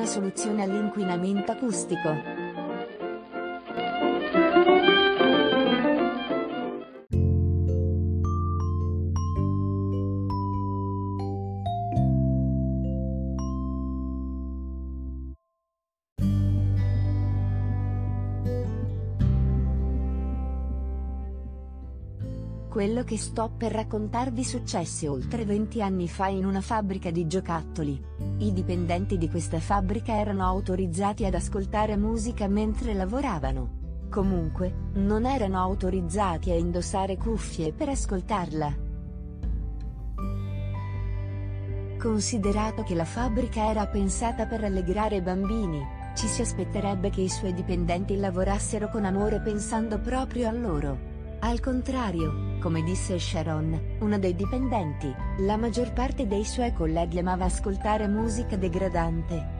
una soluzione all'inquinamento acustico. Quello che sto per raccontarvi successe oltre 20 anni fa in una fabbrica di giocattoli. I dipendenti di questa fabbrica erano autorizzati ad ascoltare musica mentre lavoravano. Comunque, non erano autorizzati a indossare cuffie per ascoltarla. Considerato che la fabbrica era pensata per rallegrare i bambini, ci si aspetterebbe che i suoi dipendenti lavorassero con amore pensando proprio a loro. Al contrario, come disse Sharon, una dei dipendenti, la maggior parte dei suoi colleghi amava ascoltare musica degradante.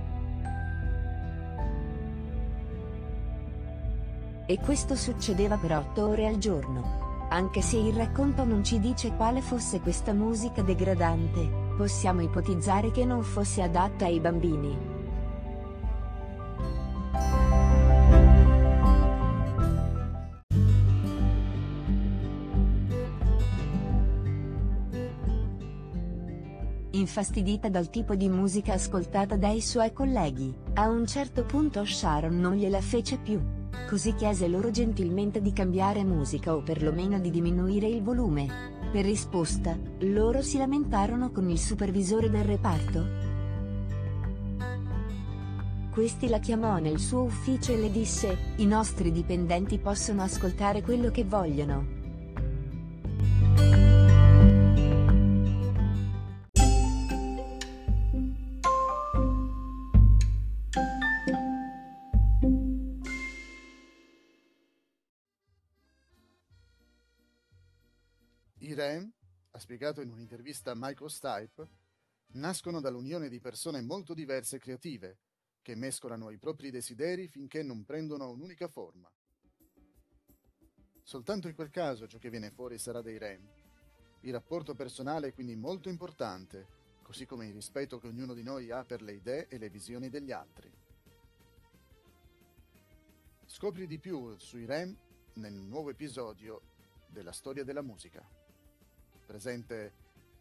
E questo succedeva per otto ore al giorno. Anche se il racconto non ci dice quale fosse questa musica degradante, possiamo ipotizzare che non fosse adatta ai bambini. Infastidita dal tipo di musica ascoltata dai suoi colleghi. A un certo punto Sharon non gliela fece più. Così chiese loro gentilmente di cambiare musica o perlomeno di diminuire il volume. Per risposta, loro si lamentarono con il supervisore del reparto. Questi la chiamò nel suo ufficio e le disse, i nostri dipendenti possono ascoltare quello che vogliono. I REM, ha spiegato in un'intervista a Michael Stipe, nascono dall'unione di persone molto diverse e creative, che mescolano i propri desideri finché non prendono un'unica forma. Soltanto in quel caso ciò che viene fuori sarà dei REM. Il rapporto personale è quindi molto importante, così come il rispetto che ognuno di noi ha per le idee e le visioni degli altri. Scopri di più sui REM nel nuovo episodio della storia della musica presente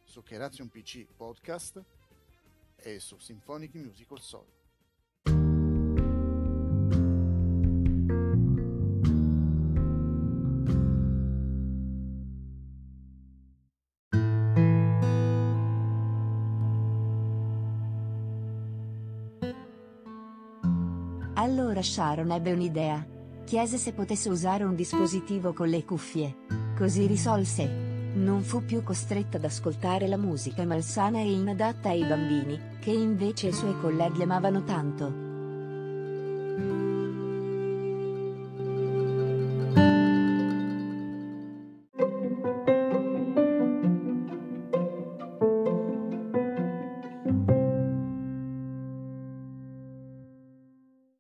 su Keration PC Podcast e su Symphonic Musical Soul. Allora Sharon ebbe un'idea. Chiese se potesse usare un dispositivo con le cuffie. Così risolse non fu più costretta ad ascoltare la musica malsana e inadatta ai bambini, che invece i suoi colleghi amavano tanto.